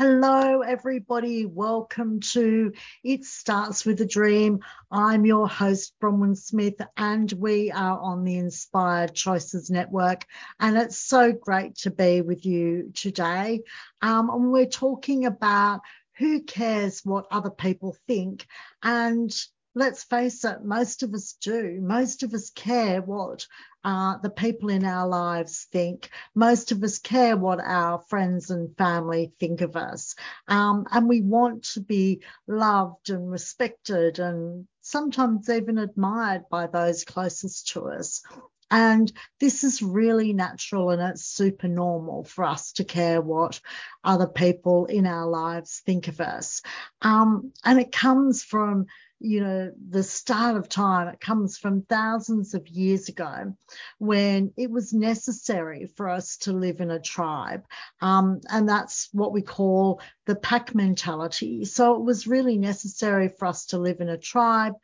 Hello, everybody. Welcome to It Starts with a Dream. I'm your host, Bronwyn Smith, and we are on the Inspired Choices Network. And it's so great to be with you today. Um, and we're talking about who cares what other people think and let's face it, most of us do. Most of us care what uh, the people in our lives think. Most of us care what our friends and family think of us. Um, and we want to be loved and respected and sometimes even admired by those closest to us. And this is really natural and it's super normal for us to care what other people in our lives think of us. Um, and it comes from you know, the start of time. It comes from thousands of years ago when it was necessary for us to live in a tribe. Um, and that's what we call the pack mentality. So it was really necessary for us to live in a tribe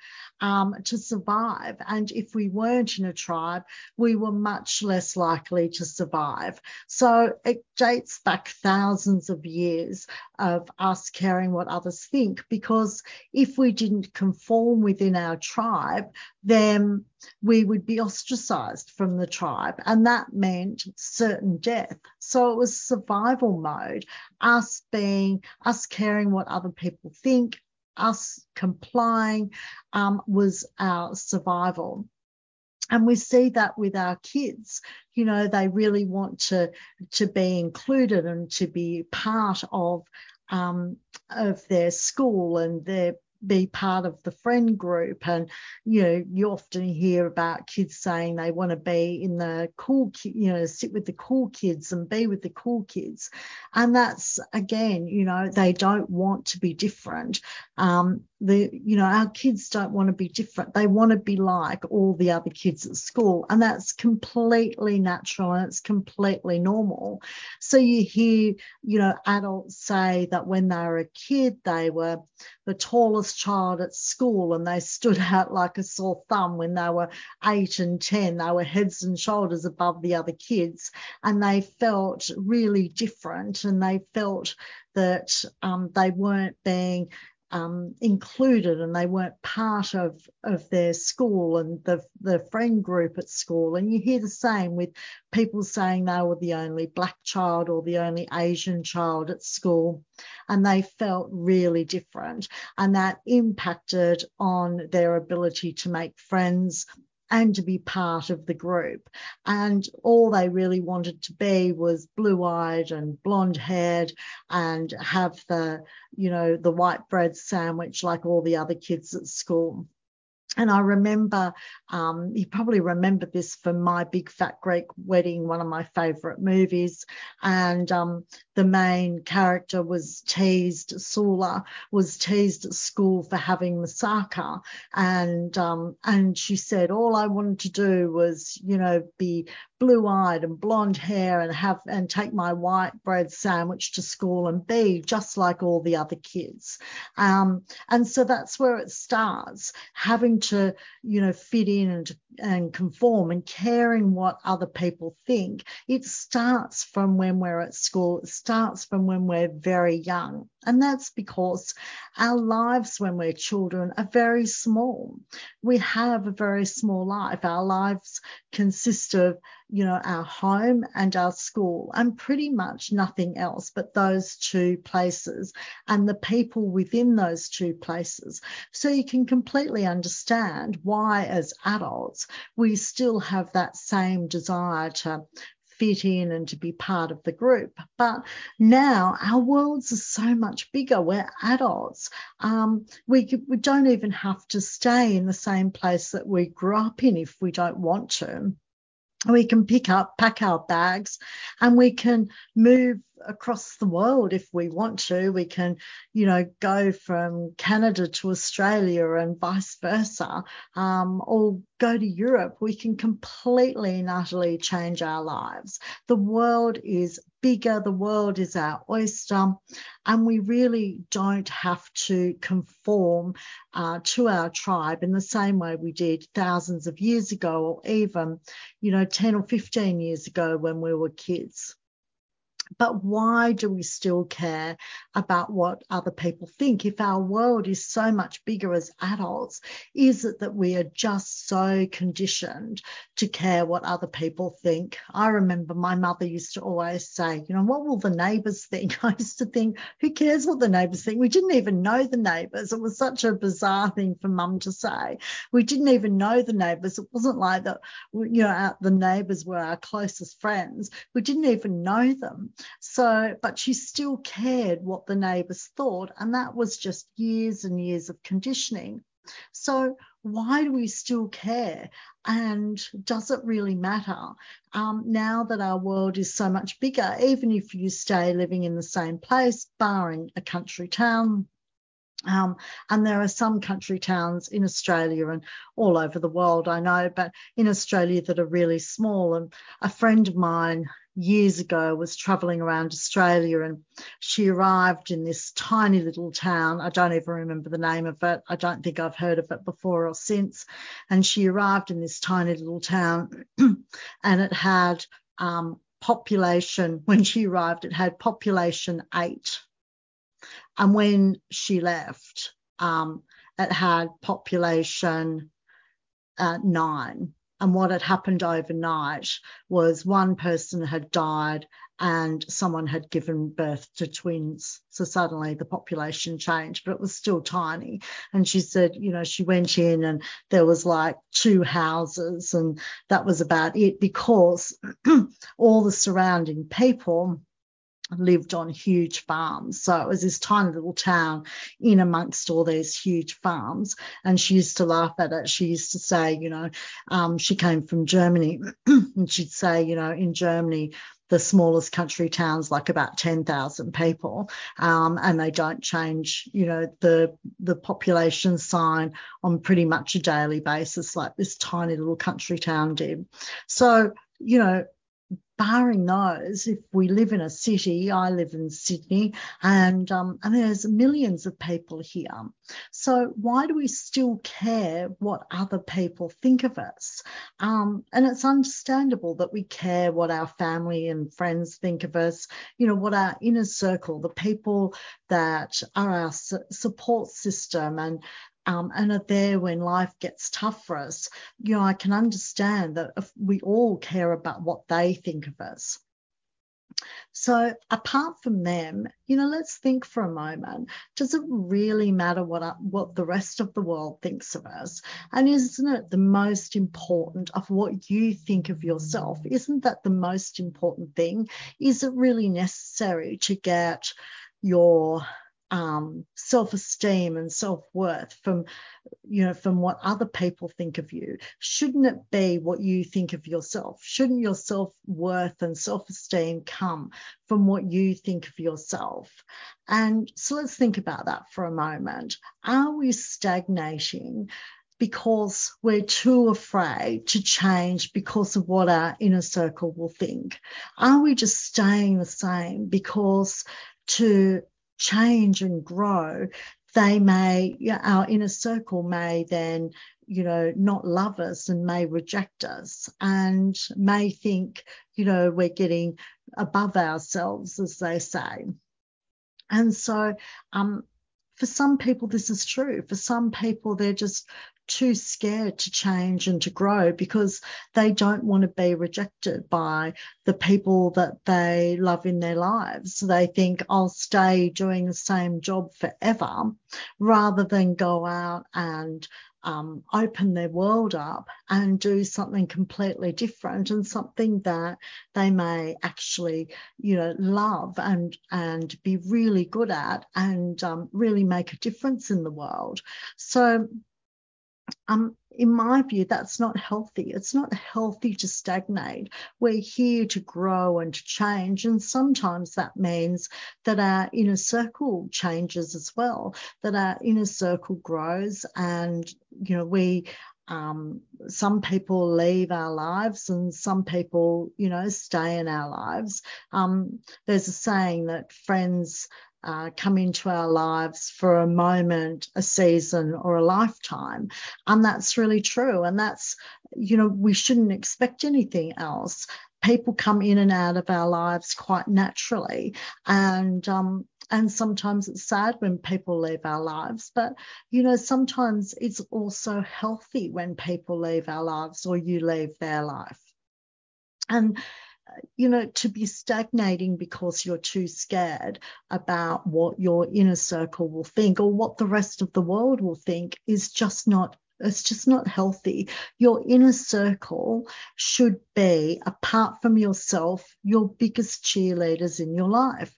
um, to survive. And if we weren't in a tribe, we were much less likely to survive. So it dates back thousands of years of us caring what others think, because if we didn't conform within our tribe, then we would be ostracized from the tribe, and that meant certain death. So it was survival mode, us being, us caring what other people think, us complying um, was our survival. And we see that with our kids. You know, they really want to to be included and to be part of um, of their school and their be part of the friend group. And you know you often hear about kids saying they want to be in the cool you know sit with the cool kids and be with the cool kids. And that's again you know they don't want to be different. Um, the you know our kids don't want to be different. They want to be like all the other kids at school. And that's completely natural and it's completely normal. So you hear you know adults say that when they were a kid they were the tallest child at school and they stood out like a sore thumb when they were 8 and 10 they were heads and shoulders above the other kids and they felt really different and they felt that um, they weren't being um, included and they weren't part of, of their school and the, the friend group at school. And you hear the same with people saying they were the only black child or the only Asian child at school. And they felt really different. And that impacted on their ability to make friends and to be part of the group. And all they really wanted to be was blue eyed and blonde haired and have the, you know, the white bread sandwich like all the other kids at school. And I remember, um, you probably remember this from My Big Fat Greek Wedding, one of my favourite movies. And um, the main character was teased, Toula was teased at school for having moussaka. And um, and she said, all I wanted to do was, you know, be blue eyed and blonde hair and have and take my white bread sandwich to school and be just like all the other kids. Um, and so that's where it starts, having to, you know, fit in and, and conform and caring what other people think. It starts from when we're at school. It starts from when we're very young. And that's because our lives when we're children are very small. We have a very small life. Our lives consist of you know, our home and our school, and pretty much nothing else but those two places and the people within those two places. So you can completely understand why, as adults, we still have that same desire to fit in and to be part of the group. But now our worlds are so much bigger. We're adults. Um, we, we don't even have to stay in the same place that we grew up in if we don't want to we can pick up, pack our bags, and we can move across the world if we want to. We can, you know, go from Canada to Australia and vice versa, um, or go to Europe. We can completely and utterly change our lives. The world is bigger, the world is our oyster, and we really don't have to conform uh, to our tribe in the same way we did thousands of years ago, or even, you know, 10 or 15 years ago when we were kids. But why do we still care about what other people think if our world is so much bigger as adults? Is it that we are just so conditioned to care what other people think? I remember my mother used to always say, you know, what will the neighbours think? I used to think, who cares what the neighbours think? We didn't even know the neighbours. It was such a bizarre thing for mum to say. We didn't even know the neighbours. It wasn't like that, you know, the neighbours were our closest friends. We didn't even know them. So, but she still cared what the neighbours thought, and that was just years and years of conditioning. So, why do we still care? And does it really matter um, now that our world is so much bigger? Even if you stay living in the same place, barring a country town, um, and there are some country towns in Australia and all over the world, I know, but in Australia that are really small. And a friend of mine years ago was traveling around Australia and she arrived in this tiny little town. I don't even remember the name of it. I don't think I've heard of it before or since. And she arrived in this tiny little town and it had um, population, when she arrived, it had population eight. And when she left, um, it had population uh, nine. And what had happened overnight was one person had died and someone had given birth to twins. So suddenly the population changed, but it was still tiny. And she said, you know, she went in and there was like two houses and that was about it because all the surrounding people lived on huge farms. So it was this tiny little town in amongst all these huge farms. And she used to laugh at it. She used to say, you know, um, she came from Germany and she'd say, you know, in Germany, the smallest country towns like about 10,000 people um, and they don't change you know the the population sign on pretty much a daily basis like this tiny little country town did so you know barring those, if we live in a city, I live in Sydney, and um, and there's millions of people here. So why do we still care what other people think of us? Um, and it's understandable that we care what our family and friends think of us. You know what our inner circle, the people that are our su- support system, and um, and are there when life gets tough for us, you know, I can understand that if we all care about what they think of us. So, apart from them, you know, let's think for a moment. Does it really matter what what the rest of the world thinks of us? And isn't it the most important of what you think of yourself? Isn't that the most important thing? Is it really necessary to get your um, self-esteem and self-worth from you know from what other people think of you. Shouldn't it be what you think of yourself? Shouldn't your self-worth and self-esteem come from what you think of yourself? And so let's think about that for a moment. Are we stagnating because we're too afraid to change because of what our inner circle will think? Are we just staying the same because to change and grow, they may, our inner circle may then, you know, not love us and may reject us and may think, you know, we're getting above ourselves, as they say. And so, um, for some people, this is true. For some people, they're just too scared to change and to grow because they don't want to be rejected by the people that they love in their lives. They think I'll stay doing the same job forever rather than go out and um, open their world up and do something completely different and something that they may actually, you know, love and and be really good at and um, really make a difference in the world. So um, in my view, that's not healthy. It's not healthy to stagnate. We're here to grow and to change. And sometimes that means that our inner circle changes as well, that our inner circle grows and, you know, we um, some people leave our lives and some people, you know, stay in our lives. Um, there's a saying that friends uh, come into our lives for a moment, a season, or a lifetime. And that's really true. And that's, you know, we shouldn't expect anything else. People come in and out of our lives quite naturally. And, um, and sometimes it's sad when people leave our lives, but you know, sometimes it's also healthy when people leave our lives or you leave their life. And you know, to be stagnating because you're too scared about what your inner circle will think or what the rest of the world will think is just not it's just not healthy. Your inner circle should be, apart from yourself, your biggest cheerleaders in your life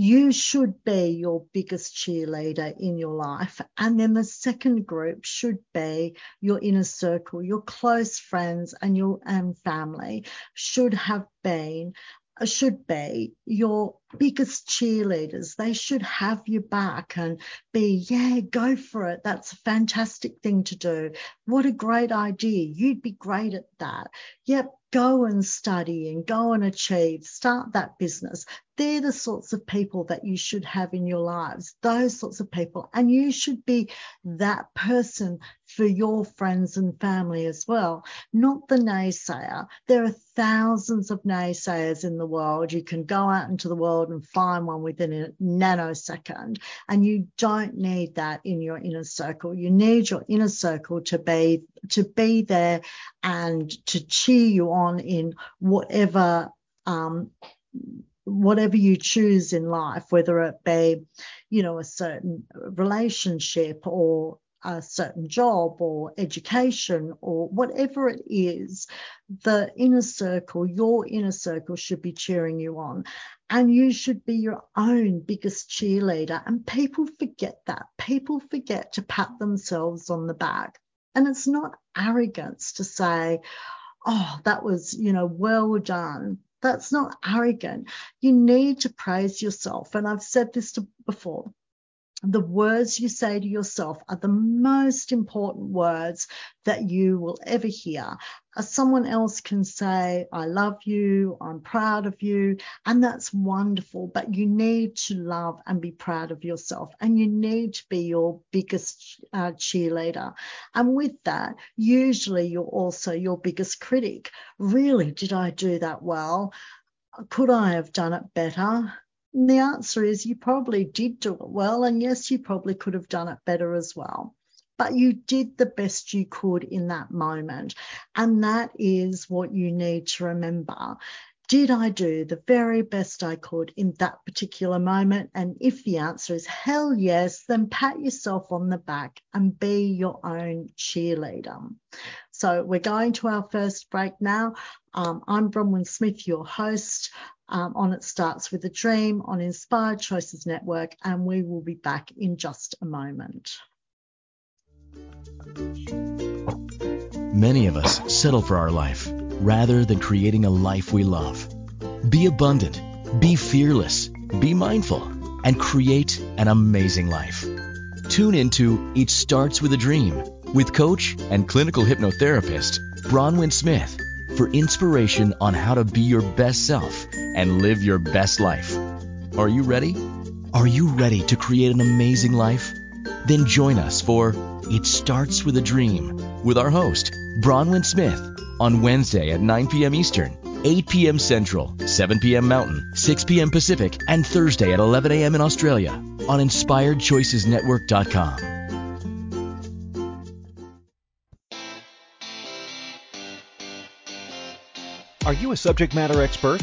you should be your biggest cheerleader in your life. And then the second group should be your inner circle, your close friends and your and family should have been should be your biggest cheerleaders. They should have your back and be, yeah, go for it. That's a fantastic thing to do. What a great idea. You'd be great at that. Yep, go and study and go and achieve. Start that business they're the sorts of people that you should have in your lives, those sorts of people. And you should be that person for your friends and family as well, not the naysayer. There are thousands of naysayers in the world. You can go out into the world and find one within a nanosecond, and you don't need that in your inner circle. You need your inner circle to be to be there and to cheer you on in whatever um, whatever you choose in life, whether it be, you know, a certain relationship or a certain job or education or whatever it is, the inner circle, your inner circle should be cheering you on. And you should be your own biggest cheerleader. And people forget that. People forget to pat themselves on the back. And it's not arrogance to say, oh, that was, you know, well done. That's not arrogant. You need to praise yourself. And I've said this to, before. The words you say to yourself are the most important words that you will ever hear. Uh, someone else can say, I love you, I'm proud of you, and that's wonderful. But you need to love and be proud of yourself, and you need to be your biggest uh, cheerleader. And with that, usually you're also your biggest critic. Really, did I do that well? Could I have done it better? And the answer is you probably did do it well, and yes, you probably could have done it better as well but you did the best you could in that moment. And that is what you need to remember. Did I do the very best I could in that particular moment? And if the answer is hell yes, then pat yourself on the back and be your own cheerleader. So we're going to our first break now. Um, I'm Bronwyn Smith, your host. Um, on It Starts with a Dream on Inspired Choices Network, and we will be back in just a moment. Many of us settle for our life rather than creating a life we love. Be abundant, be fearless, be mindful, and create an amazing life. Tune into It Starts with a Dream with coach and clinical hypnotherapist Bronwyn Smith for inspiration on how to be your best self and live your best life. Are you ready? Are you ready to create an amazing life? Then join us for It Starts with a Dream with our host, Bronwyn Smith, on Wednesday at 9 p.m. Eastern, 8 p.m. Central, 7 p.m. Mountain, 6 p.m. Pacific, and Thursday at 11 a.m. in Australia on InspiredChoicesNetwork.com. Are you a subject matter expert?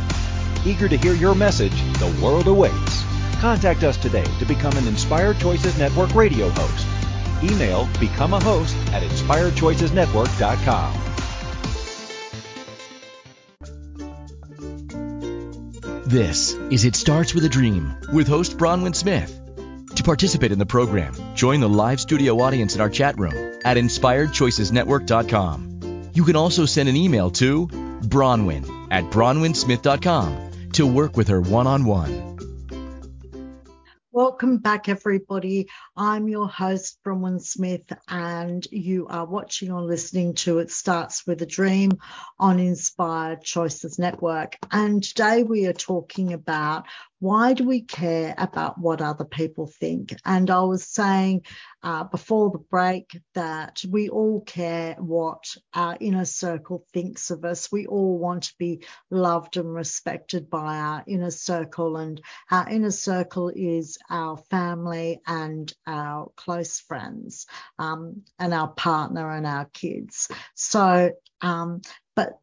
Eager to hear your message, the world awaits. Contact us today to become an Inspired Choices Network radio host. Email become a host at inspiredchoicesnetwork.com. This is It Starts With a Dream with host Bronwyn Smith. To participate in the program, join the live studio audience in our chat room at inspiredchoicesnetwork.com. You can also send an email to Bronwyn at bronwynsmith.com to work with her one on one. Welcome back, everybody. I'm your host, Bronwyn Smith, and you are watching or listening to It Starts With a Dream on Inspired Choices Network. And today we are talking about why do we care about what other people think? And I was saying uh, before the break that we all care what our inner circle thinks of us. We all want to be loved and respected by our inner circle, and our inner circle is our family and our close friends, um, and our partner and our kids. So, um, but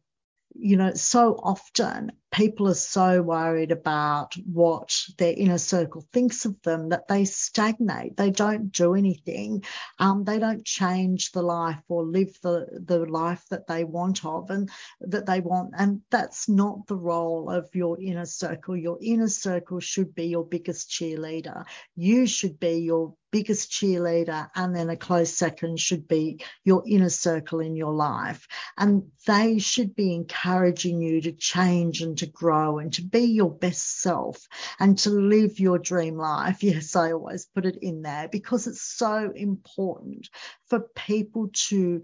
you know, so often people are so worried about what their inner circle thinks of them that they stagnate. They don't do anything. Um, they don't change the life or live the, the life that they want of and that they want. And that's not the role of your inner circle. Your inner circle should be your biggest cheerleader. You should be your biggest cheerleader, and then a close second should be your inner circle in your life. And they should be encouraging you to change and to grow and to be your best self and to live your dream life. Yes, I always put it in there because it's so important for people to,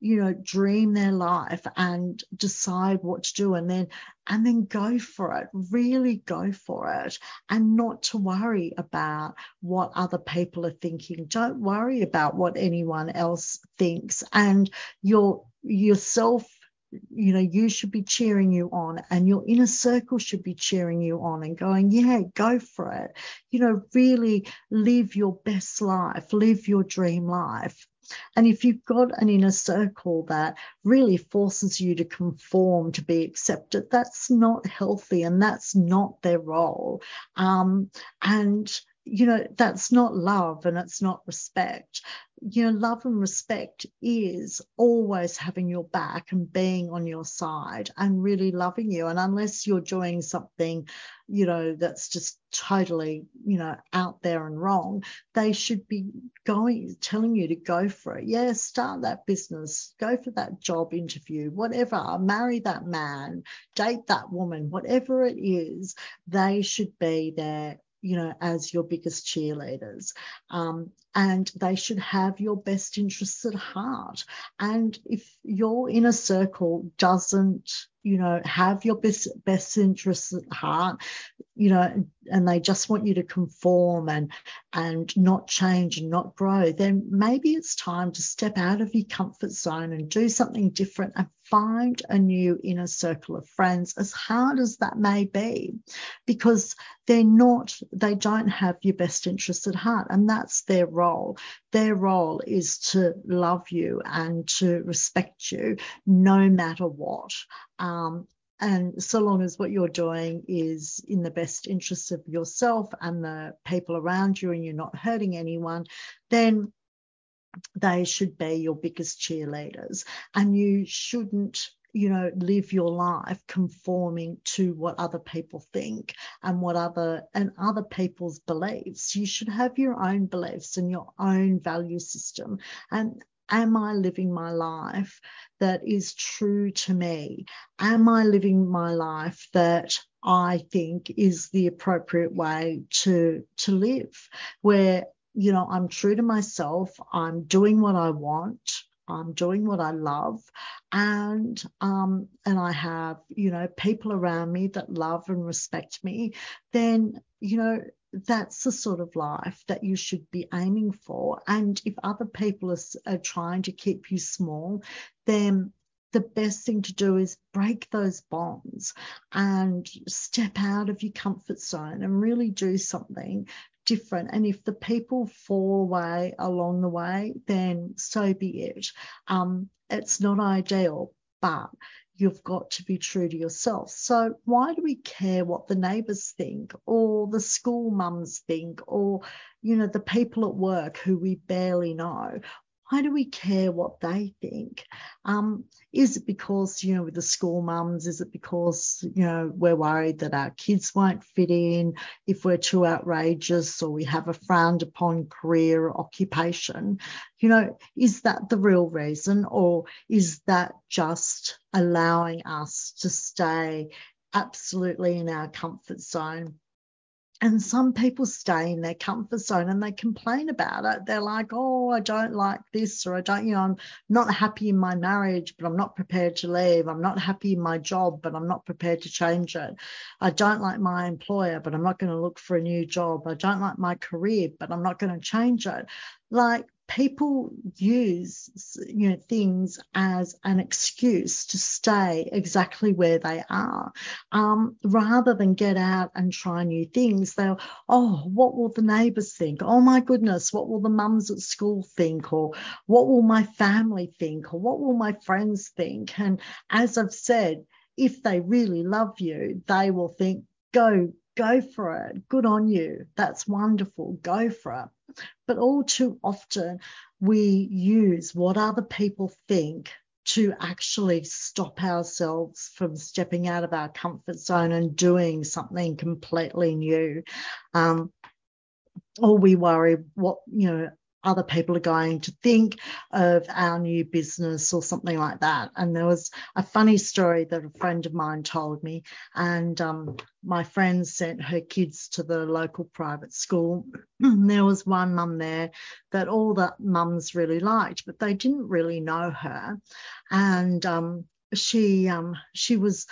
you know, dream their life and decide what to do and then and then go for it, really go for it, and not to worry about what other people are thinking. Don't worry about what anyone else thinks. And your yourself you know, you should be cheering you on and your inner circle should be cheering you on and going, yeah, go for it. You know, really live your best life, live your dream life. And if you've got an inner circle that really forces you to conform to be accepted, that's not healthy and that's not their role. Um, and you know, that's not love and it's not respect. You know, love and respect is always having your back and being on your side and really loving you. And unless you're doing something, you know, that's just totally, you know, out there and wrong, they should be going, telling you to go for it. Yeah, start that business, go for that job interview, whatever, marry that man, date that woman, whatever it is, they should be there you know, as your biggest cheerleaders. Um, and they should have your best interests at heart. And if your inner circle doesn't, you know, have your best, best interests at heart, you know, and they just want you to conform and and not change and not grow, then maybe it's time to step out of your comfort zone and do something different and find a new inner circle of friends, as hard as that may be, because they're not, they don't have your best interests at heart, and that's their role. Their role is to love you and to respect you no matter what. Um, and so long as what you're doing is in the best interests of yourself and the people around you and you're not hurting anyone, then they should be your biggest cheerleaders. And you shouldn't you know, live your life conforming to what other people think and what other and other people's beliefs. You should have your own beliefs and your own value system. And Am I living my life that is true to me? Am I living my life that I think is the appropriate way to to live? Where you know I'm true to myself, I'm doing what I want, I'm doing what I love, and um, and I have you know people around me that love and respect me. Then you know that's the sort of life that you should be aiming for. And if other people are, are trying to keep you small, then the best thing to do is break those bonds and step out of your comfort zone and really do something different. And if the people fall away along the way, then so be it. Um, it's not ideal, but you've got to be true to yourself. So why do we care what the neighbours think or the school mums think or, you know, the people at work who we barely know? Why do we care what they think? Um, is it because, you know, with the school mums, is it because, you know, we're worried that our kids won't fit in if we're too outrageous or we have a frowned upon career or occupation? You know, is that the real reason or is that just allowing us to stay absolutely in our comfort zone? And some people stay in their comfort zone and they complain about it. They're like, oh, I don't like this, or I don't, you know, I'm not happy in my marriage, but I'm not prepared to leave. I'm not happy in my job, but I'm not prepared to change it. I don't like my employer, but I'm not going to look for a new job. I don't like my career, but I'm not going to change it. Like people use you know things as an excuse to stay exactly where they are. Um, rather than get out and try new things they'll oh what will the neighbors think? Oh my goodness what will the mums at school think? Or what will my family think? Or what will my friends think? And as i've said if they really love you they will think go go for it. Good on you. That's wonderful. Go for it but all too often, we use what other people think to actually stop ourselves from stepping out of our comfort zone and doing something completely new. Um, or we worry what, you know, other people are going to think of our new business or something like that. And there was a funny story that a friend of mine told me, and um, my friend sent her kids to the local private school. there was one mum there that all the mums really liked, but they didn't really know her, and um, she um, she was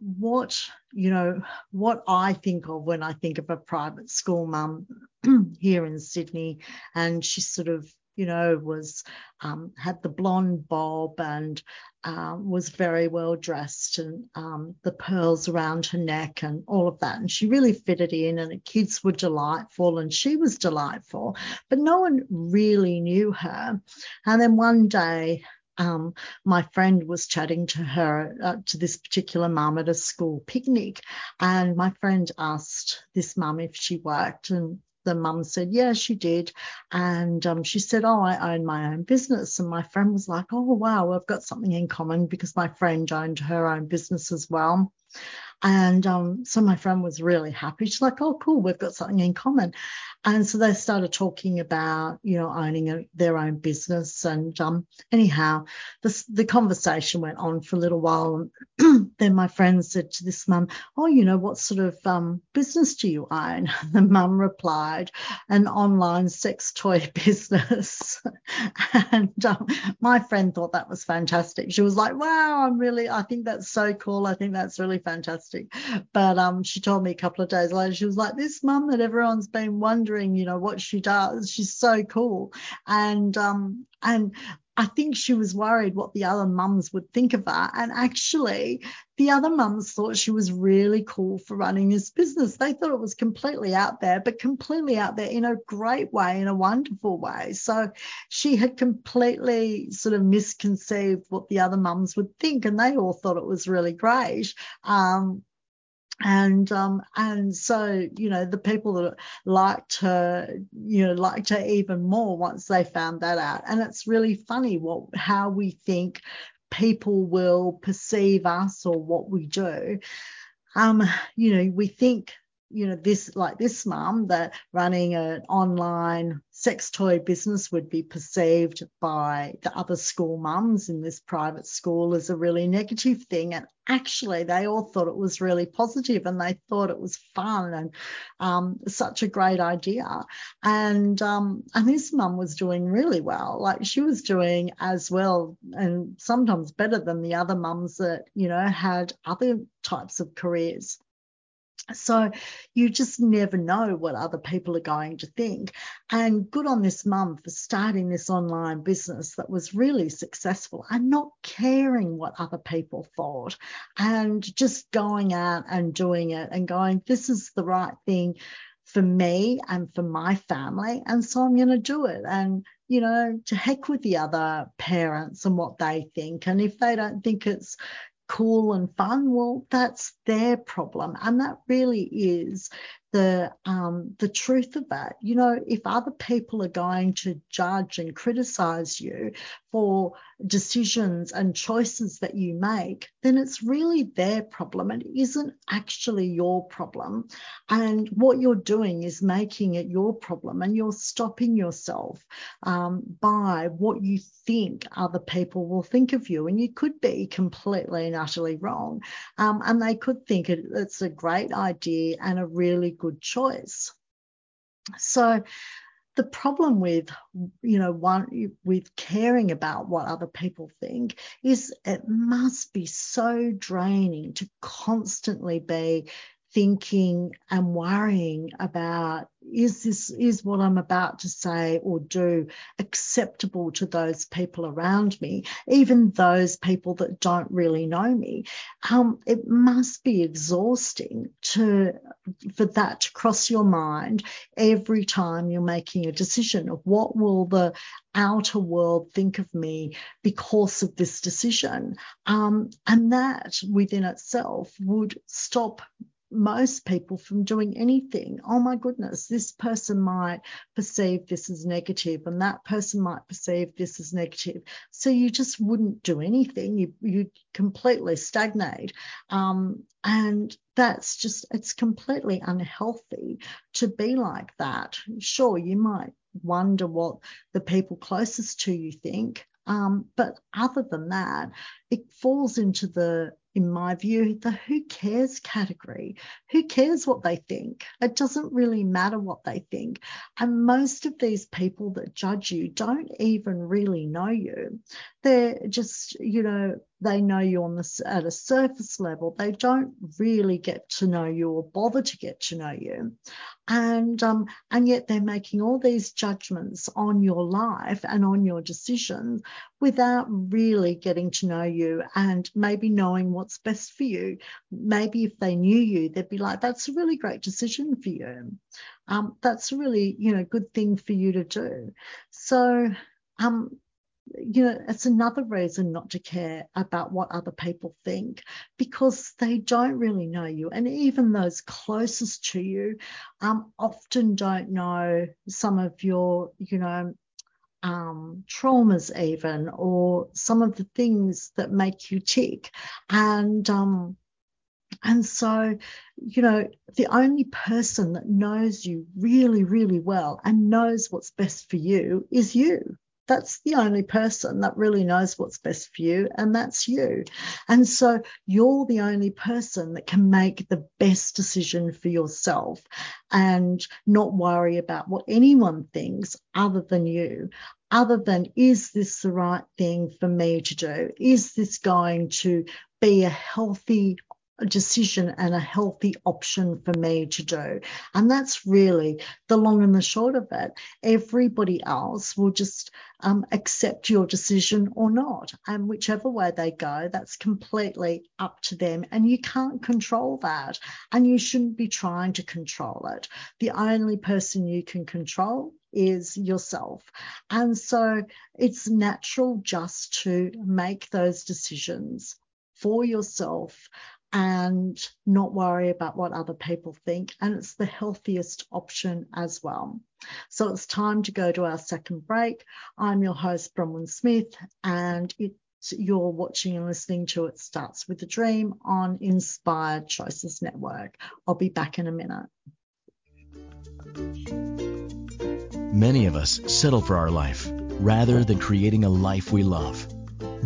what you know what I think of when I think of a private school mum here in Sydney, and she sort of you know was um, had the blonde bob and uh, was very well dressed and um, the pearls around her neck and all of that, and she really fitted in, and the kids were delightful, and she was delightful, but no one really knew her, and then one day um, my friend was chatting to her, uh, to this particular mum at a school picnic, and my friend asked this mum if she worked, and the mum said, Yeah, she did. And um, she said, Oh, I own my own business. And my friend was like, Oh, wow, I've got something in common because my friend owned her own business as well. And um, so my friend was really happy. She's like, oh, cool, we've got something in common. And so they started talking about, you know, owning a, their own business. And um, anyhow, this, the conversation went on for a little while. then my friend said to this mum, oh, you know, what sort of um, business do you own? The mum replied, an online sex toy business. and um, my friend thought that was fantastic. She was like, wow, I'm really, I think that's so cool. I think that's really fantastic. But um, she told me a couple of days later, she was like, this mum that everyone's been wondering, you know, what she does. She's so cool. And um, and I think she was worried what the other mums would think of her. And actually, the other mums thought she was really cool for running this business. They thought it was completely out there, but completely out there in a great way, in a wonderful way. So she had completely sort of misconceived what the other mums would think, and they all thought it was really great. Um, and um, and so you know the people that liked her you know liked her even more once they found that out. And it's really funny what how we think people will perceive us or what we do. Um you know we think you know this like this mum that running an online sex toy business would be perceived by the other school mums in this private school as a really negative thing. And actually, they all thought it was really positive and they thought it was fun and um, such a great idea. And um, and this mum was doing really well. Like she was doing as well and sometimes better than the other mums that you know had other types of careers. So you just never know what other people are going to think. And good on this mum for starting this online business that was really successful and not caring what other people thought and just going out and doing it and going, this is the right thing for me and for my family. And so I'm going to do it. And you know, to heck with the other parents and what they think. And if they don't think it's cool and fun, well, that's their problem. And that really is the um, the truth of that. You know, if other people are going to judge and criticize you for decisions and choices that you make, then it's really their problem. It isn't actually your problem. And what you're doing is making it your problem, and you're stopping yourself um, by what you think other people will think of you. And you could be completely and utterly wrong, um, and they could think it, it's a great idea and a really good choice. So the problem with you know one with caring about what other people think is it must be so draining to constantly be thinking and worrying about is this is what I'm about to say or do acceptable to those people around me, even those people that don't really know me. Um, it must be exhausting to for that to cross your mind every time you're making a decision of what will the outer world think of me because of this decision. Um, and that within itself would stop most people from doing anything. Oh my goodness, this person might perceive this as negative, and that person might perceive this as negative. So you just wouldn't do anything. You you completely stagnate, um, and that's just it's completely unhealthy to be like that. Sure, you might wonder what the people closest to you think. Um, but other than that, it falls into the in my view, the who cares category. Who cares what they think? It doesn't really matter what they think. And most of these people that judge you don't even really know you. They're just, you know, they know you on this at a surface level. They don't really get to know you or bother to get to know you. And um, and yet they're making all these judgments on your life and on your decisions without really getting to know you and maybe knowing what's best for you. Maybe if they knew you, they'd be like, that's a really great decision for you. Um, that's a really, you know, good thing for you to do. So um, you know, it's another reason not to care about what other people think because they don't really know you. And even those closest to you um, often don't know some of your, you know, um, traumas, even, or some of the things that make you tick. And, um, and so, you know, the only person that knows you really, really well and knows what's best for you is you that's the only person that really knows what's best for you, and that's you. And so you're the only person that can make the best decision for yourself and not worry about what anyone thinks other than you. Other than, is this the right thing for me to do? Is this going to be a healthy decision and a healthy option for me to do. And that's really the long and the short of it. Everybody else will just um, accept your decision or not. And whichever way they go, that's completely up to them. And you can't control that. And you shouldn't be trying to control it. The only person you can control is yourself. And so it's natural just to make those decisions for yourself and not worry about what other people think. And it's the healthiest option as well. So it's time to go to our second break. I'm your host, Bronwyn Smith, and it's you're watching and listening to It Starts with a Dream on Inspired Choices Network. I'll be back in a minute. Many of us settle for our life rather than creating a life we love.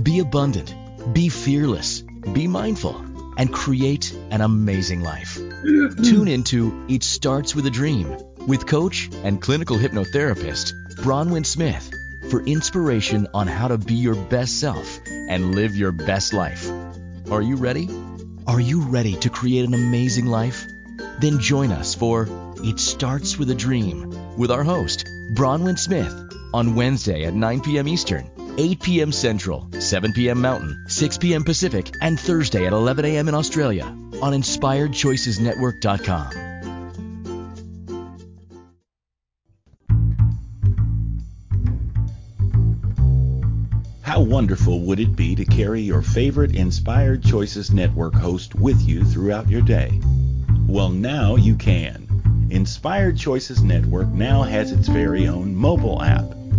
Be abundant, be fearless, be mindful and create an amazing life. Mm-hmm. Tune into It Starts with a Dream with coach and clinical hypnotherapist Bronwyn Smith for inspiration on how to be your best self and live your best life. Are you ready? Are you ready to create an amazing life? Then join us for It Starts with a Dream with our host, Bronwyn Smith, on Wednesday at 9 p.m. Eastern 8 p.m. Central, 7 p.m. Mountain, 6 p.m. Pacific, and Thursday at 11 a.m. in Australia on InspiredChoicesNetwork.com. How wonderful would it be to carry your favorite Inspired Choices Network host with you throughout your day? Well, now you can. Inspired Choices Network now has its very own mobile app.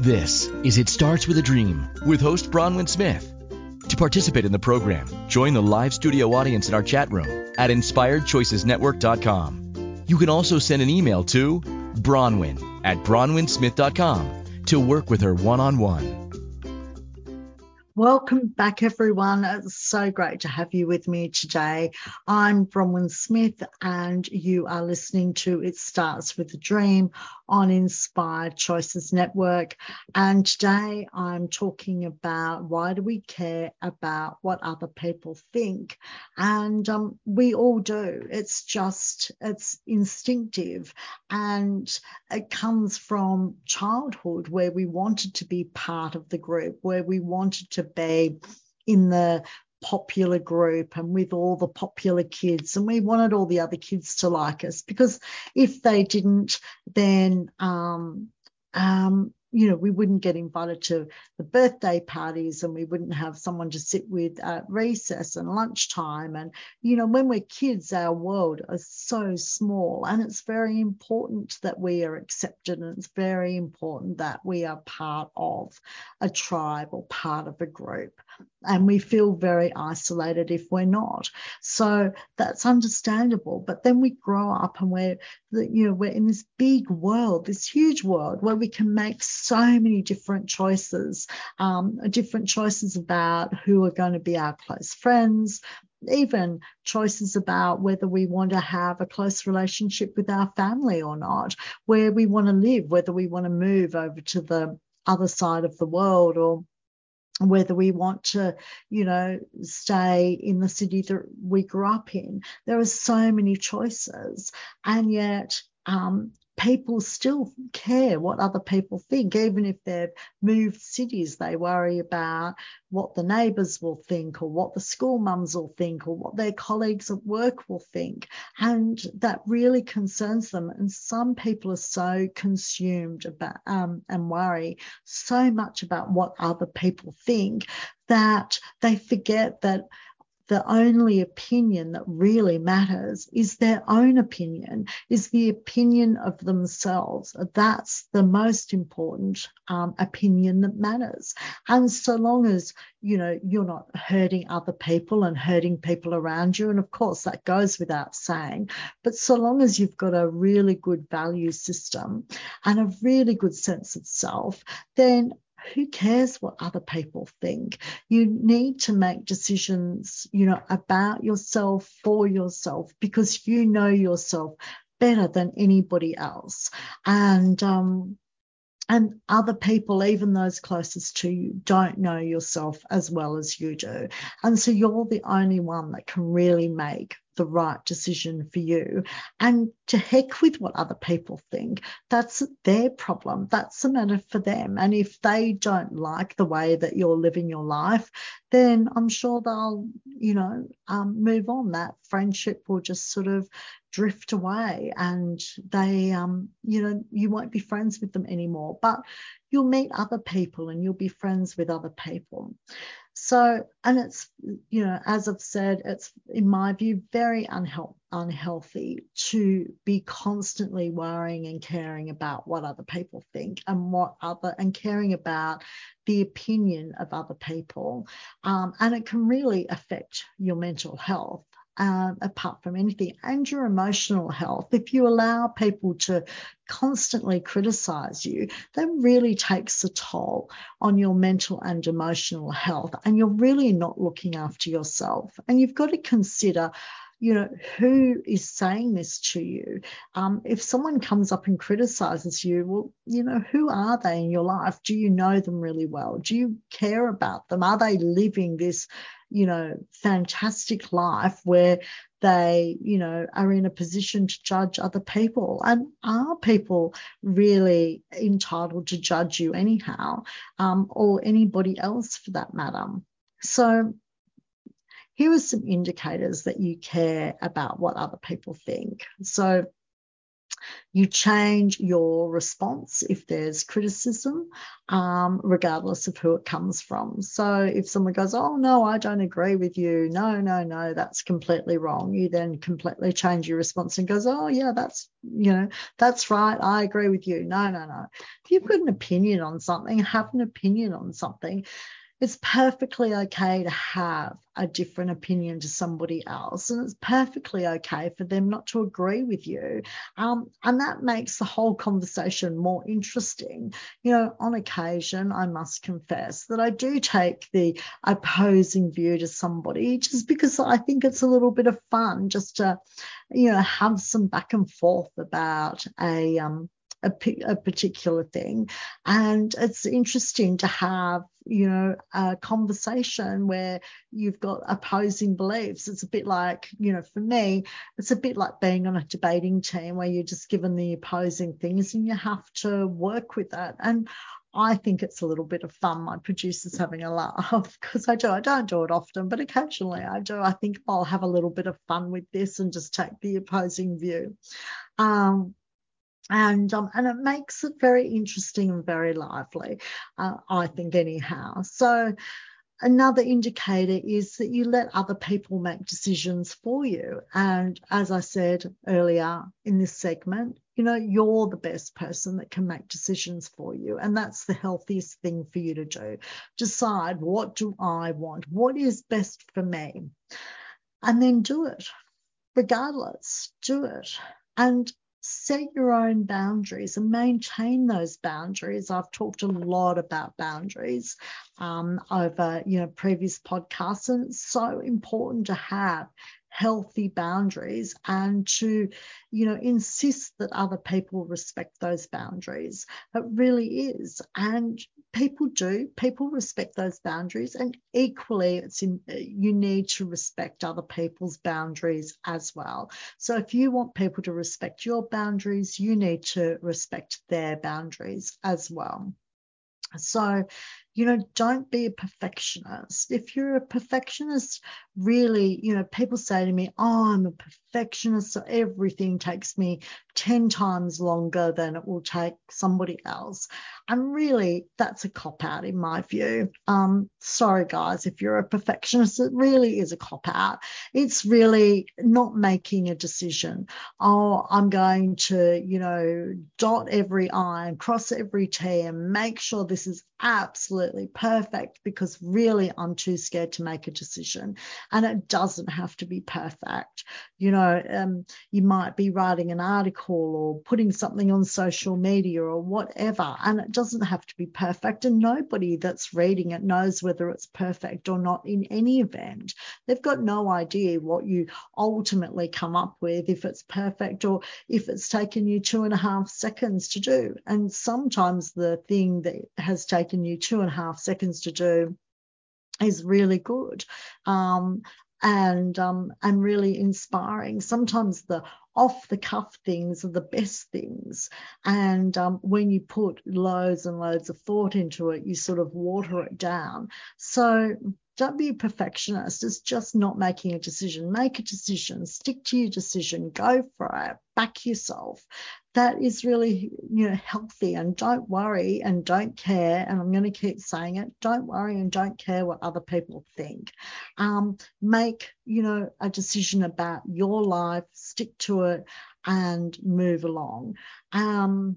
This is It Starts With a Dream with host Bronwyn Smith. To participate in the program, join the live studio audience in our chat room at inspiredchoicesnetwork.com. You can also send an email to Bronwyn at bronwynsmith.com to work with her one on one. Welcome back, everyone. It's so great to have you with me today. I'm Bronwyn Smith, and you are listening to It Starts with a Dream on Inspired Choices Network. And today I'm talking about why do we care about what other people think? And um, we all do. It's just, it's instinctive. And it comes from childhood where we wanted to be part of the group, where we wanted to be in the popular group and with all the popular kids and we wanted all the other kids to like us because if they didn't then um, um, you know, we wouldn't get invited to the birthday parties and we wouldn't have someone to sit with at recess and lunchtime. And, you know, when we're kids, our world is so small and it's very important that we are accepted and it's very important that we are part of a tribe or part of a group. And we feel very isolated if we're not. So that's understandable. But then we grow up and we're, you know, we're in this big world, this huge world where we can make so many different choices, um, different choices about who are going to be our close friends, even choices about whether we want to have a close relationship with our family or not, where we want to live, whether we want to move over to the other side of the world or whether we want to, you know, stay in the city that we grew up in. There are so many choices. And yet, um, people still care what other people think. Even if they've moved cities, they worry about what the neighbours will think or what the school mums will think or what their colleagues at work will think. And that really concerns them. And some people are so consumed about um, and worry so much about what other people think that they forget that the only opinion that really matters is their own opinion, is the opinion of themselves. That's the most important um, opinion that matters. And so long as, you know, you're not hurting other people and hurting people around you, and of course that goes without saying, but so long as you've got a really good value system and a really good sense of self, then who cares what other people think? You need to make decisions, you know, about yourself for yourself because you know yourself better than anybody else. And um, and other people, even those closest to you, don't know yourself as well as you do. And so you're the only one that can really make the right decision for you. And to heck with what other people think, that's their problem. That's a matter for them. And if they don't like the way that you're living your life, then I'm sure they'll, you know, um, move on. That friendship will just sort of drift away and they um you know you won't be friends with them anymore but you'll meet other people and you'll be friends with other people so, and it's, you know, as I've said, it's, in my view, very unhealthy unhealthy to be constantly worrying and caring about what other people think and what other and caring about the opinion of other people. Um, and it can really affect your mental health um, apart from anything, and your emotional health. If you allow people to constantly criticize you, that really takes a toll on your mental and emotional health, and you're really not looking after yourself. And you've got to consider you know, who is saying this to you? Um, if someone comes up and criticizes you, well, you know, who are they in your life? Do you know them really well? Do you care about them? Are they living this, you know, fantastic life where they, you know, are in a position to judge other people? And are people really entitled to judge you anyhow, um, or anybody else for that matter? So, here are some indicators that you care about what other people think. So, you change your response if there's criticism, um, regardless of who it comes from. So if someone goes, Oh, no, I don't agree with you. No, no, no, that's completely wrong. You then completely change your response and goes, Oh, yeah, that's, you know, that's right. I agree with you. No, no, no. If you've got an opinion on something, have an opinion on something it's perfectly okay to have a different opinion to somebody else, and it's perfectly okay for them not to agree with you. Um, and that makes the whole conversation more interesting. You know, on occasion, I must confess that I do take the opposing view to somebody just because I think it's a little bit of fun just to, you know, have some back and forth about a um, a, a particular thing. And it's interesting to have, you know, a conversation where you've got opposing beliefs. It's a bit like, you know, for me, it's a bit like being on a debating team where you're just given the opposing things and you have to work with that. And I think it's a little bit of fun. My producer's having a laugh because I do. I don't do it often, but occasionally I do. I think I'll have a little bit of fun with this and just take the opposing view. Um, and um, and it makes it very interesting and very lively, uh, I think anyhow. So another indicator is that you let other people make decisions for you. And as I said earlier in this segment, you know, you're the best person that can make decisions for you. And that's the healthiest thing for you to do. Decide what do I want? What is best for me? And then do it, regardless, do it. And set your own boundaries and maintain those boundaries. I've talked a lot about boundaries um, over you know previous podcasts, and it's so important to have healthy boundaries and to you know insist that other people respect those boundaries. It really is. And people do. People respect those boundaries and equally it's in, you need to respect other people's boundaries as well. So if you want people to respect your boundaries you need to respect their boundaries as well. So you know, don't be a perfectionist. If you're a perfectionist, really, you know, people say to me, oh, I'm a perfectionist, so everything takes me 10 times longer than it will take somebody else. And really, that's a cop out in my view. Um, sorry, guys, if you're a perfectionist, it really is a cop out. It's really not making a decision. Oh, I'm going to, you know, dot every I and cross every T and make sure this is absolutely perfect because really I'm too scared to make a decision. And it doesn't have to be perfect. You know, um, you might be writing an article or putting something on social media or whatever, and it doesn't have to be perfect. And nobody that's reading it knows whether it's perfect or not in any event. They've got no idea what you ultimately come up with, if it's perfect or if it's taken you two and a half seconds to do. And sometimes the thing that has taken you two and a half seconds to do is really good. Um, and um, and really inspiring. Sometimes the off the cuff things are the best things, and um, when you put loads and loads of thought into it, you sort of water it down. So don't be a perfectionist. It's just not making a decision. Make a decision. Stick to your decision. Go for it. Back yourself. That is really, you know, healthy. And don't worry and don't care. And I'm going to keep saying it. Don't worry and don't care what other people think. Um, make, you know, a decision about your life. Stick to it and move along. Um,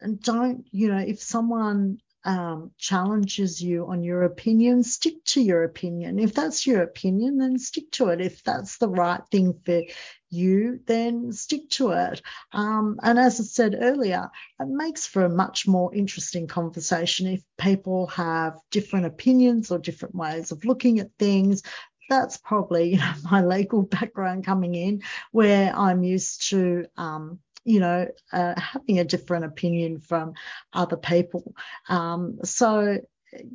and don't, you know, if someone um, challenges you on your opinion, stick to your opinion. If that's your opinion, then stick to it. If that's the right thing for you, then stick to it. Um, and as I said earlier, it makes for a much more interesting conversation if people have different opinions or different ways of looking at things, that's probably you know, my legal background coming in, where I'm used to. Um, you know, uh, having a different opinion from other people. Um, so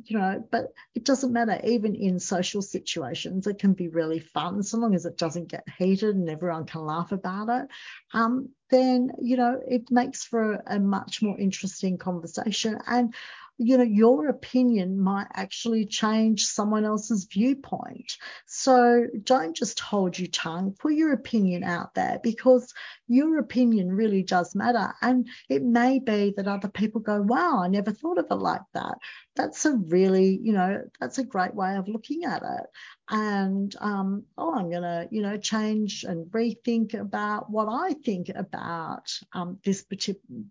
you know, but it doesn't matter. Even in social situations, it can be really fun, so long as it doesn't get heated and everyone can laugh about it. Um, then you know, it makes for a, much more interesting conversation. And you know, your opinion might actually change someone else's viewpoint. So don't just hold your tongue, put your opinion out there because your opinion really does matter. And it may be that other people go, wow, I never thought of it like that. That's a really, you know, that's a great way of looking at it. And, um, oh, I'm going to, you know, change and rethink about what I think about um, this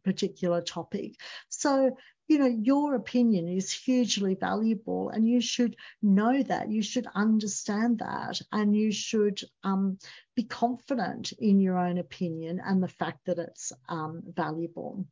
particular topic. So you know, your opinion is hugely valuable and you should know that. You should understand that and you should um, be confident in your own opinion and the fact that it's um, valuable.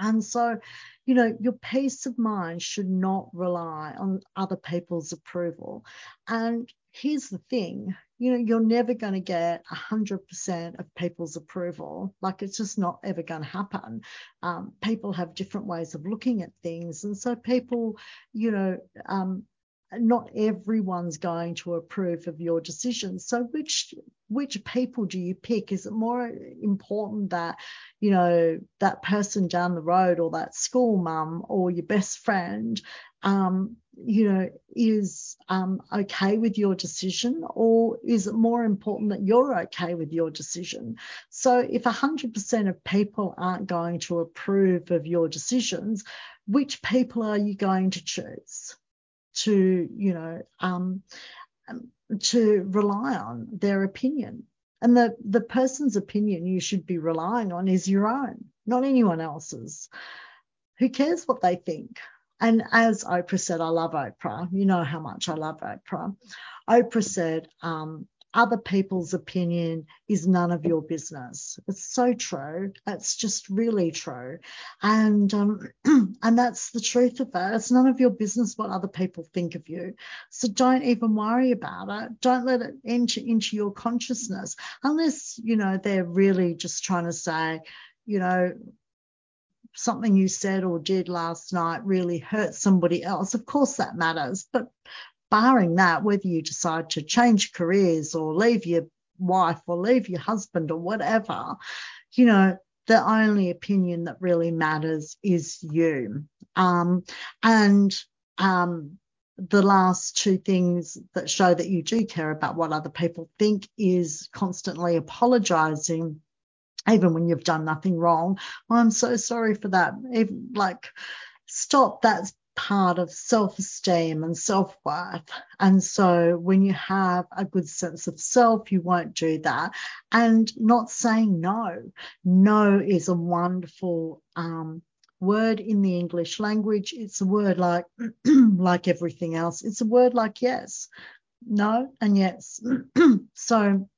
And so, you know, your peace of mind should not rely on other people's approval. And here's the thing you know, you're never going to get 100% of people's approval. Like it's just not ever going to happen. Um, people have different ways of looking at things. And so people, you know, um, not everyone's going to approve of your decisions. So which which people do you pick? Is it more important that you know that person down the road or that school mum or your best friend um, you know, is um, okay with your decision, or is it more important that you're okay with your decision? So, if 100% of people aren't going to approve of your decisions, which people are you going to choose to, you know, um, to rely on their opinion? And the, the person's opinion you should be relying on is your own, not anyone else's. Who cares what they think? And as Oprah said, I love Oprah. You know how much I love Oprah. Oprah said, um, other people's opinion is none of your business. It's so true. It's just really true. And um, and that's the truth of it. It's none of your business what other people think of you. So don't even worry about it. Don't let it enter into your consciousness unless, you know, they're really just trying to say, you know, something you said or did last night really hurt somebody else, of course that matters. But barring that, whether you decide to change careers or leave your wife or leave your husband or whatever, you know, the only opinion that really matters is you. Um, and um, the last two things that show that you do care about what other people think is constantly apologizing even when you've done nothing wrong. Well, I'm so sorry for that. Even, like, stop. That's part of self esteem and self worth. And so when you have a good sense of self, you won't do that. And not saying no. No is a wonderful um, word in the English language. It's a word like like everything else. It's a word like yes, no, and yes. so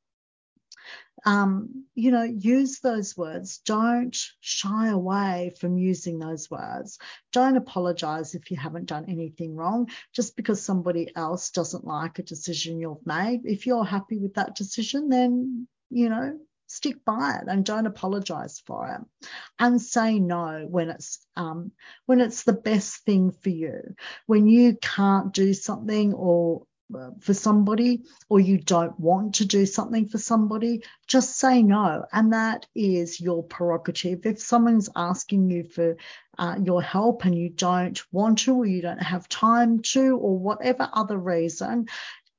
um, you know, use those words. Don't shy away from using those words. Don't apologize if you haven't done anything wrong just because somebody else doesn't like a decision you've made. If you're happy with that decision, then, you know, stick by it and don't apologize for it and say no when it's um, when it's the best thing for you when you can't do something or for somebody or you don't want to do something for somebody, just say no. And that is your prerogative. If someone's asking you for uh, your help and you don't want to, or you don't have time to, or whatever other reason,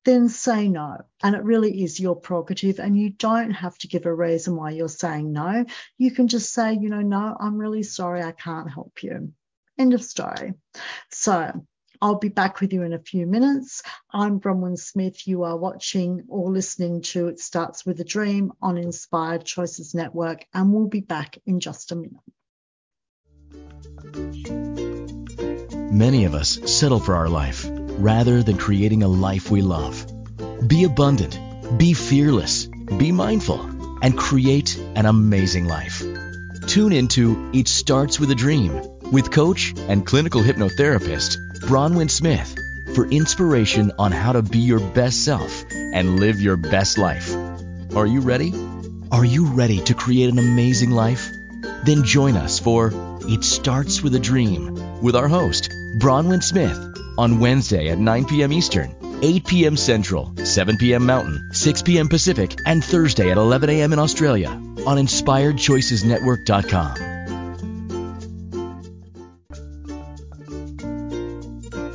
then say no. And it really is your prerogative. And you don't have to give a reason why you're saying no. You can just say, you know, no, I'm really sorry, I can't help you. End of story. So I'll be back with you in a few minutes. I'm Bronwyn Smith. You are watching or listening to It Starts with a Dream on Inspired Choices Network, and we'll be back in just a minute. Many of us settle for our life rather than creating a life we love. Be abundant, be fearless, be mindful, and create an amazing life. Tune into It Starts with a Dream with coach and clinical hypnotherapist Bronwyn Smith. for inspiration on how to be your best self and live your best life. Are you ready? Are you ready to create an amazing life? Then join us for It Starts with a Dream with our host, Bronwyn Smith, on Wednesday at 9 p.m. Eastern, 8 p.m. Central, 7 p.m. Mountain, 6 p.m. Pacific, and Thursday at 11 a.m. in Australia on InspiredChoicesNetwork.com.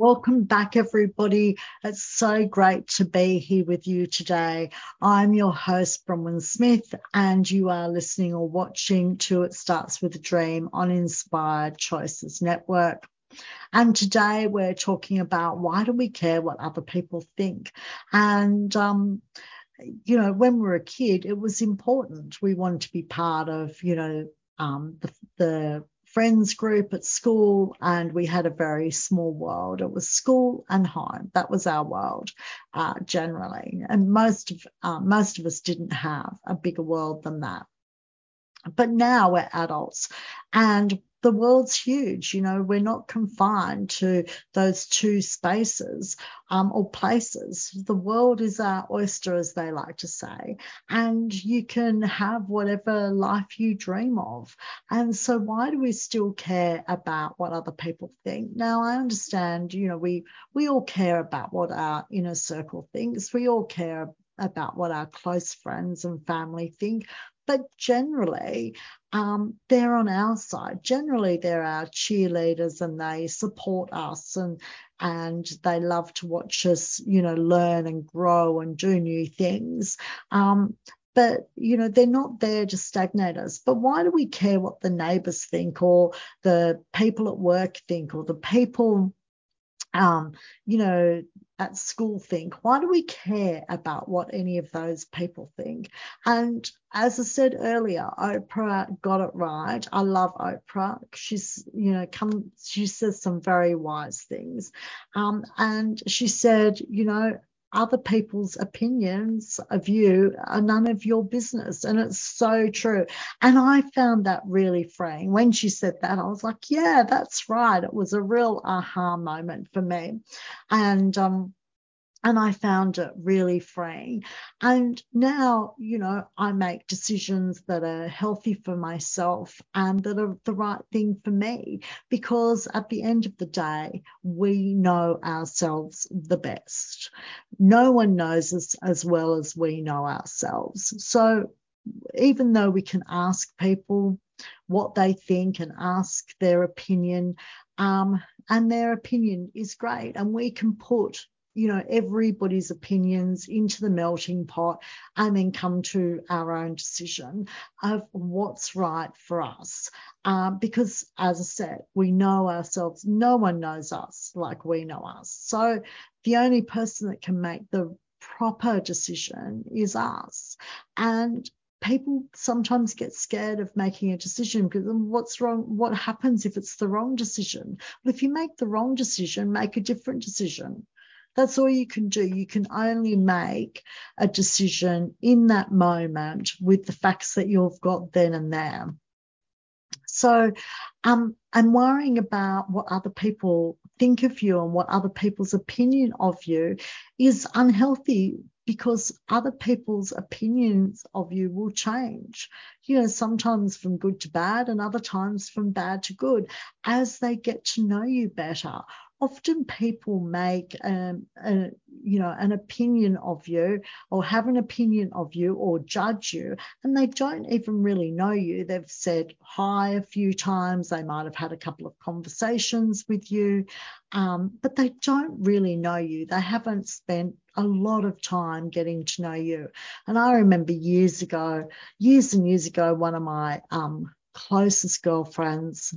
Welcome back, everybody. It's so great to be here with you today. I'm your host, Bronwyn Smith, and you are listening or watching to It Starts with a Dream on Inspired Choices Network. And today we're talking about why do we care what other people think? And, um, you know, when we were a kid, it was important. We wanted to be part of, you know, um, the, the friends group at school and we had a very small world. It was school and home. That was our world uh, generally. And most of uh, most of us didn't have a bigger world than that. But now we're adults and the world's huge. You know, we're not confined to those two spaces um, or places. The world is our oyster, as they like to say, and you can have whatever life you dream of. And so, why do we still care about what other people think? Now, I understand, you know, we we all care about what our inner circle thinks. We all care about what our close friends and family think. But generally, um, they're on our side. Generally, they're our cheerleaders and they support us and and they love to watch us, you know, learn and grow and do new things. Um, but you know they're not there to stagnate us but why do we care what the neighbors think or the people at work think or the people um, you know, at school think? Why do we care about what any of those people think? And as I said earlier, Oprah got it right. I love Oprah. She's, you know, come, she says some very wise things. Um, and she said, you know, other people's opinions of you are none of your business. And it's so true. And I found that really freeing. When she said that, I was like, yeah, that's right. It was a real aha moment for me. And um, and I found it really freeing. And now, you know, I make decisions that are healthy for myself and that are the right thing for me because at the end of the day, we know ourselves the best. No one knows us as well as we know ourselves. So even though we can ask people what they think and ask their opinion, um, and their opinion is great, and we can put you know, everybody's opinions into the melting pot and then come to our own decision of what's right for us. Um, because, as I said, we know ourselves. No one knows us like we know us. So the only person that can make the proper decision is us. And people sometimes get scared of making a decision because what's wrong what happens if it's the wrong decision but if you make the wrong decision make a different decision that's all you can do. You can only make a decision in that moment with the facts that you've got then and there. So, um, and worrying about what other people think of you and what other people's opinion of you is unhealthy because other people's opinions of you will change. You know, sometimes from good to bad and other times from bad to good as they get to know you better often people make um, a, you know an opinion of you or have an opinion of you or judge you and they don't even really know you. They've said hi a few times. They might have had a couple of conversations with you um, but they don't really know you. They haven't spent a lot of time getting to know you. And i remember years ago years and years ago one of my um, closest girlfriends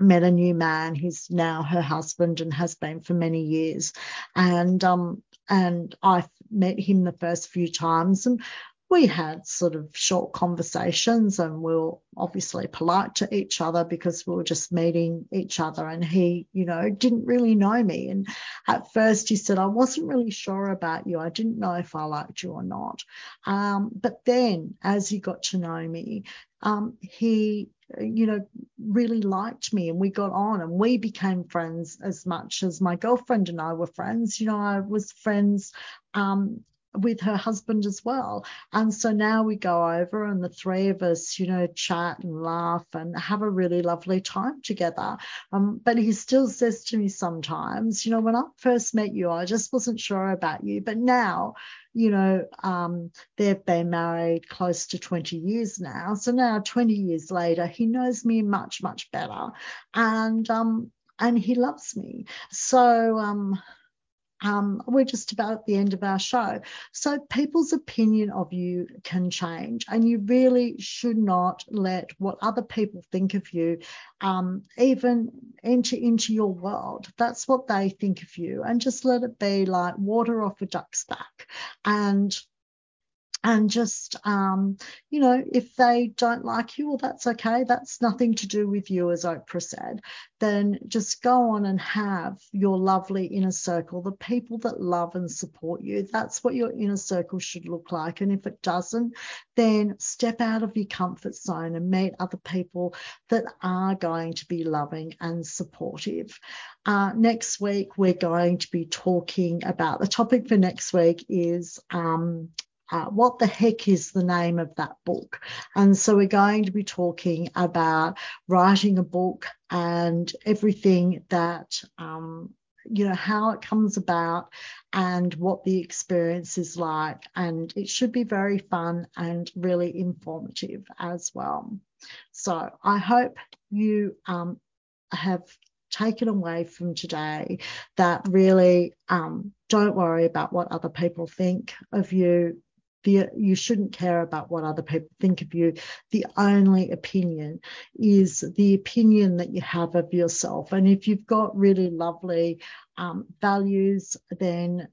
met a new man who's now her husband and has been for many years. And um and I met him the first few times and we had sort of short conversations and we were obviously polite to each other because we were just meeting each other and he you know didn't really know me. And at first he said i wasn't really sure about you. I didn't know if i liked you or not. Um, but then as he got to know me um, he you know really liked me and we got on and we became friends as much as my girlfriend and i were friends. You know i was friends um, with her husband as well. And so now we go over and the three of us, you know, chat and laugh and have a really lovely time together. Um, but he still says to me sometimes, you know, when I first met you, I just wasn't sure about you. But now, you know, um, they've been married close to 20 years now. So now 20 years later, he knows me much, much better. And um, and he loves me. So um um, we're just about at the end of our show. So people's opinion of you can change, and you really should not let what other people think of you um, even enter into your world. That's what they think of you, and just let it be like water off a duck's back. And and just um, you know if they don't like you well that's okay. That's nothing to do with you as oprah said. Then just go on and have your lovely inner circle the people that love and support you. That's what your inner circle should look like. And if it doesn't then step out of your comfort zone and meet other people that are going to be loving and supportive. Uh, next week we're going to be talking about the topic for next week is um, uh, what the heck is the name of that book? And so we're going to be talking about writing a book and everything that, um, you know, how it comes about and what the experience is like. And it should be very fun and really informative as well. So I hope you um, have taken away from today that really um, don't worry about what other people think of you the, you shouldn't care about what other people think of you. The only opinion is the opinion that you have of yourself. And if you've got really lovely um, values, then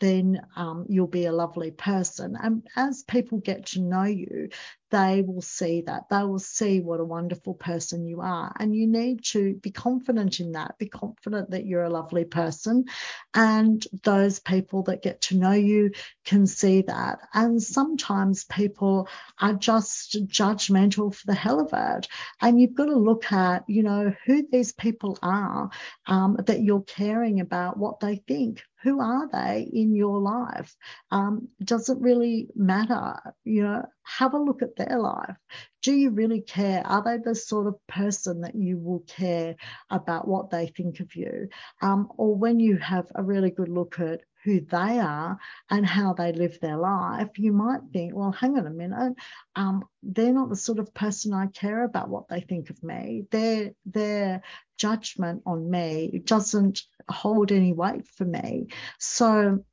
then um, you'll be a lovely person. And as people get to know you, they will see that. They will see what a wonderful person you are. And you need to be confident in that. Be confident that you're a lovely person. And those people that get to know you can see that. And sometimes people are just judgmental for the hell of it. And you've got to look at, you know, who these people are um, that you're caring about what they think who are they in your life? Um, does it really matter? You know, have a look at their life. Do you really care? Are they the sort of person that you will care about what they think of you? Um, or when you have a really good look at who they are and how they live their life, you might think, well, hang on a minute, um, they're not the sort of person I care about what they think of me. Their their judgment on me doesn't hold any weight for me. So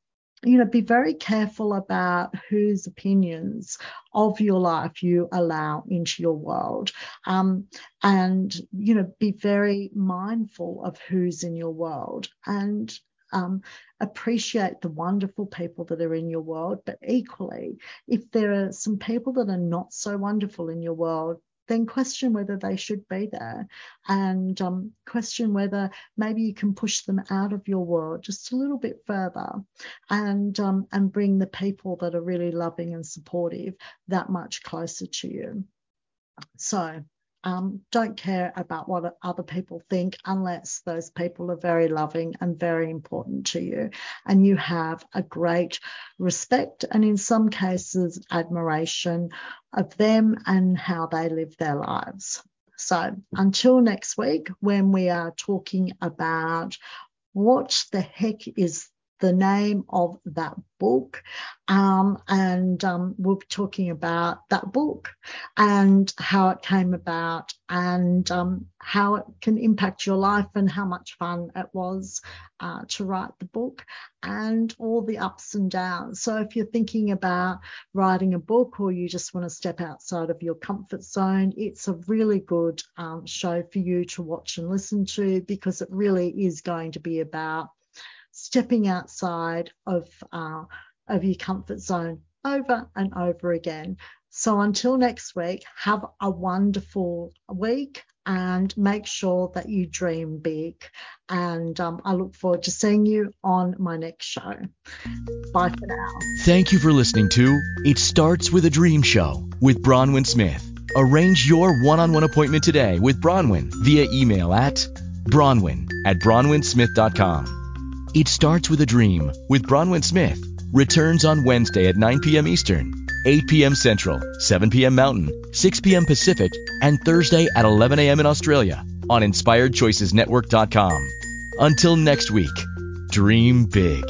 you know, be very careful about whose opinions of your life you allow into your world. Um, and, you know, be very mindful of who's in your world and um, appreciate the wonderful people that are in your world. But equally, if there are some people that are not so wonderful in your world, then question whether they should be there and um, question whether maybe you can push them out of your world just a little bit further and um, and bring the people that are really loving and supportive that much closer to you. So um, don't care about what other people think unless those people are very loving and very important to you. And you have a great respect and, in some cases, admiration of them and how they live their lives. So until next week, when we are talking about what the heck is the name of that book. Um, and um, we'll be talking about that book and how it came about and um, how it can impact your life and how much fun it was uh, to write the book and all the ups and downs. So if you're thinking about writing a book or you just want to step outside of your comfort zone, it's a really good um, show for you to watch and listen to because it really is going to be about stepping outside of uh, of your comfort zone over and over again. So until next week, have a wonderful week and make sure that you dream big. And um, I look forward to seeing you on my next show. Bye for now. Thank you for listening to It Starts with a Dream Show with Bronwyn Smith. Arrange your one on one appointment today with Bronwyn via email at bronwyn at bronwynsmith.com. It Starts with a Dream with Bronwyn Smith returns on Wednesday at 9 p.m. Eastern, 8 p.m. Central, 7 p.m. Mountain, 6 p.m. Pacific, and Thursday at 11 a.m. in Australia on InspiredChoicesNetwork.com. Until next week, dream big.